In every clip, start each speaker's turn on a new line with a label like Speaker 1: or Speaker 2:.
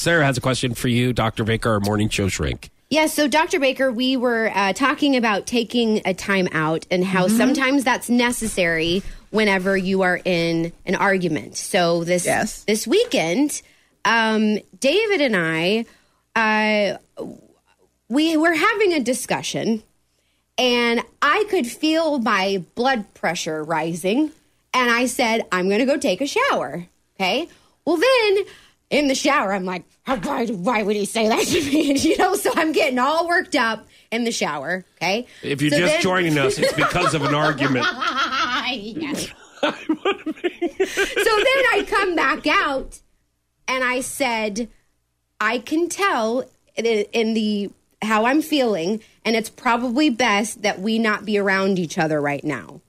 Speaker 1: Sarah has a question for you, Dr. Baker, our morning show shrink.
Speaker 2: Yeah, so Dr. Baker, we were uh, talking about taking a time out and how
Speaker 3: Mm-hmm.
Speaker 2: sometimes that's necessary whenever you are in an argument. So this
Speaker 3: Yes.
Speaker 2: this weekend, um, David and I, uh, we were having a discussion, and I could feel my blood pressure rising, and I said, "I'm going to go take a shower." Okay. Well, then in the shower, I'm like, why, why would he say that to me? you know, so I'm getting all worked up in the shower. Okay.
Speaker 1: If you're
Speaker 2: So
Speaker 1: just
Speaker 2: then-
Speaker 1: joining us, it's because of an argument.
Speaker 2: Yeah. so then I come back out and I said, I can tell in, in the how I'm feeling, and it's probably best that we not be around each other right now.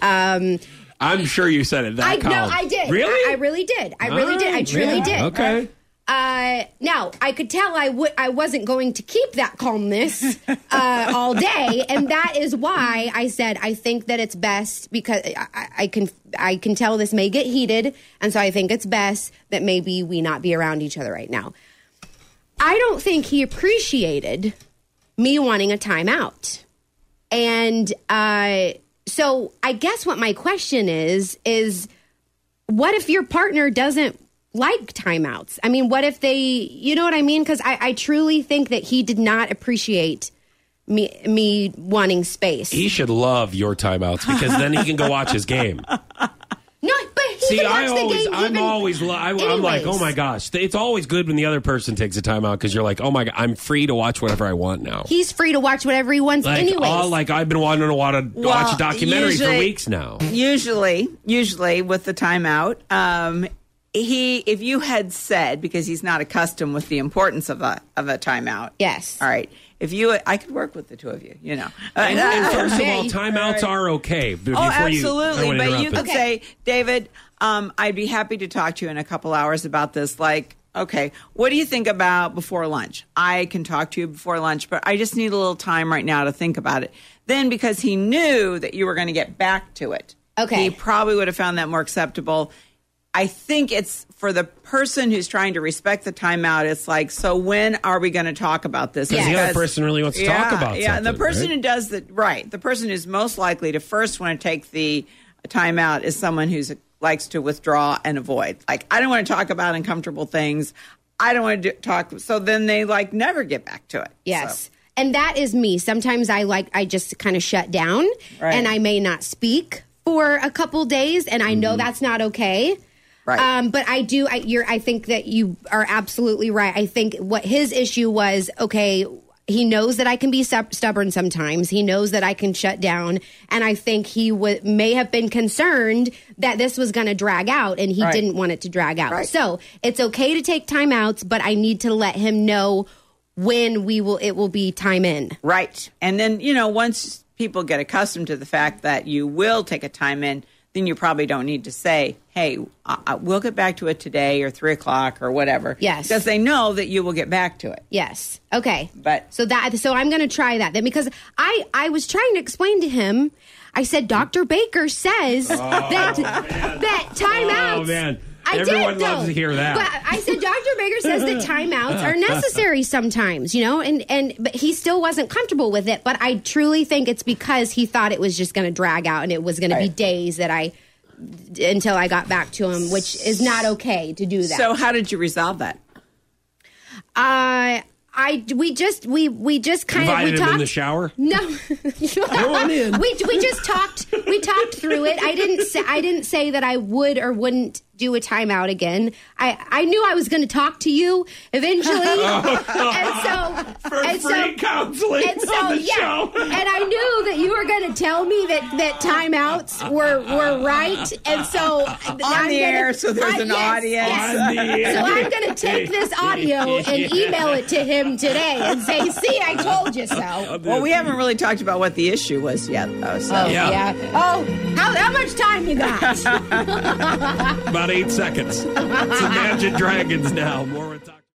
Speaker 2: Um,
Speaker 1: I'm sure you said it that
Speaker 2: I no, I did.
Speaker 1: Really?
Speaker 2: I, I really did. I really did. I truly
Speaker 1: yeah,
Speaker 2: did.
Speaker 1: Okay.
Speaker 2: Uh, now I could tell I would I wasn't going to keep that calmness uh, all day, and that is why I said I think that it's best because I, I- I can I can tell this may get heated, and so I think it's best that maybe we not be around each other right now. I don't think he appreciated me wanting a timeout, and uh, so I guess what my question is is what if your partner doesn't like timeouts? I mean, what if they, you know what I mean? Because I, I truly think that he did not appreciate me me wanting space.
Speaker 1: He should love your timeouts because then he can go watch his game.
Speaker 2: no, but he
Speaker 1: See, I always,
Speaker 2: game,
Speaker 1: I'm
Speaker 2: even
Speaker 1: always, li- I, I'm like, oh my gosh, it's always good when the other person takes a timeout because you're like, oh my god, I'm free to watch whatever I want now.
Speaker 2: He's free to watch whatever he wants,
Speaker 1: like,
Speaker 2: anyways.
Speaker 1: all, like I've been wanting to watch a, watch
Speaker 3: Well,
Speaker 1: a documentary for weeks now.
Speaker 3: Usually, usually with the timeout, um, he if you had said because he's not accustomed with the importance of a of a timeout.
Speaker 2: Yes.
Speaker 3: All right. If you, I could work with the two of you. You know.
Speaker 1: And, and first of all, timeouts are okay.
Speaker 3: Oh,
Speaker 1: before you-
Speaker 3: absolutely. But you could
Speaker 1: it.
Speaker 3: say, David, um, I'd be happy to talk to you in a couple hours about this. Like, okay, what do you think about before lunch? I can talk to you before lunch, but I just need a little time right now to think about it. Then, because he knew that you were going to get back to it,
Speaker 2: Okay.
Speaker 3: he probably would have found that more acceptable. I think it's for the person who's trying to respect the timeout. It's like, so when are we going to talk about this?
Speaker 2: Yes.
Speaker 1: the other person really wants to talk about it?
Speaker 3: yeah, and the person
Speaker 1: right?
Speaker 3: who does the right, the person who's most likely to first want to take the timeout is someone who's likes to withdraw and avoid. Like, I don't want to talk about uncomfortable things. I don't want to do, talk. So then they like never get back to it.
Speaker 2: Yes.
Speaker 3: So,
Speaker 2: And that is me. Sometimes I like I just kind of shut down
Speaker 3: Right.
Speaker 2: and I may not speak for a couple days and I know mm-hmm. that's not okay.
Speaker 3: Right.
Speaker 2: Um, but I do I you're I think that you are absolutely right. I think what his issue was okay, he knows that I can be stub- stubborn sometimes. He knows that I can shut down and I think he w- may have been concerned that this was going to drag out and he
Speaker 3: Right.
Speaker 2: didn't want it to drag out.
Speaker 3: Right.
Speaker 2: So, it's okay to take timeouts, but I need to let him know when we will it will be time in.
Speaker 3: right. And then, you know, once people get accustomed to the fact that you will take a time in, then you probably don't need to say, hey, uh, uh, we'll get back to it today or three o'clock or whatever.
Speaker 2: Yes.
Speaker 3: Because they know that you will get back to it.
Speaker 2: Yes. Okay.
Speaker 3: But-
Speaker 2: so that so I'm going to try that then because I I was trying to explain to him. I said Dr. Baker says that that timeouts.
Speaker 1: Oh, man.
Speaker 2: I
Speaker 1: Everyone
Speaker 2: did,
Speaker 1: loves
Speaker 2: though.
Speaker 1: to hear that.
Speaker 2: But I said Dr. Baker says that timeouts are necessary sometimes, you know, and and but he still wasn't comfortable with it. But I truly think it's because he thought it was just going to drag out and it was going to be days that I until I got back to him, which is not okay to do that.
Speaker 3: So, how did you resolve that?
Speaker 2: Uh, I we just we we just kind of we talked.
Speaker 1: in the shower.
Speaker 2: No,
Speaker 1: on in.
Speaker 2: we we just talked. We talked through it. I didn't say I didn't say that I would or wouldn't do a timeout again. I I knew I was going to talk to you eventually, and so
Speaker 1: For
Speaker 2: and
Speaker 1: free
Speaker 2: so,
Speaker 1: counseling
Speaker 2: and so
Speaker 1: on the
Speaker 2: yeah,
Speaker 1: show.
Speaker 2: and I knew that you were going to tell me that that timeouts were were right, and so
Speaker 3: on the air, so there's an audience.
Speaker 1: On the air.
Speaker 2: So I'm going to take this audio and email it to him today and say, "See, I told you so."
Speaker 3: Well, we haven't really talked about what the issue was yet, though. So.
Speaker 2: Oh
Speaker 1: Yeah.
Speaker 2: yeah. Oh, how, how much time you got?
Speaker 1: About eight seconds. It's Imagine Dragons now. More with Dr.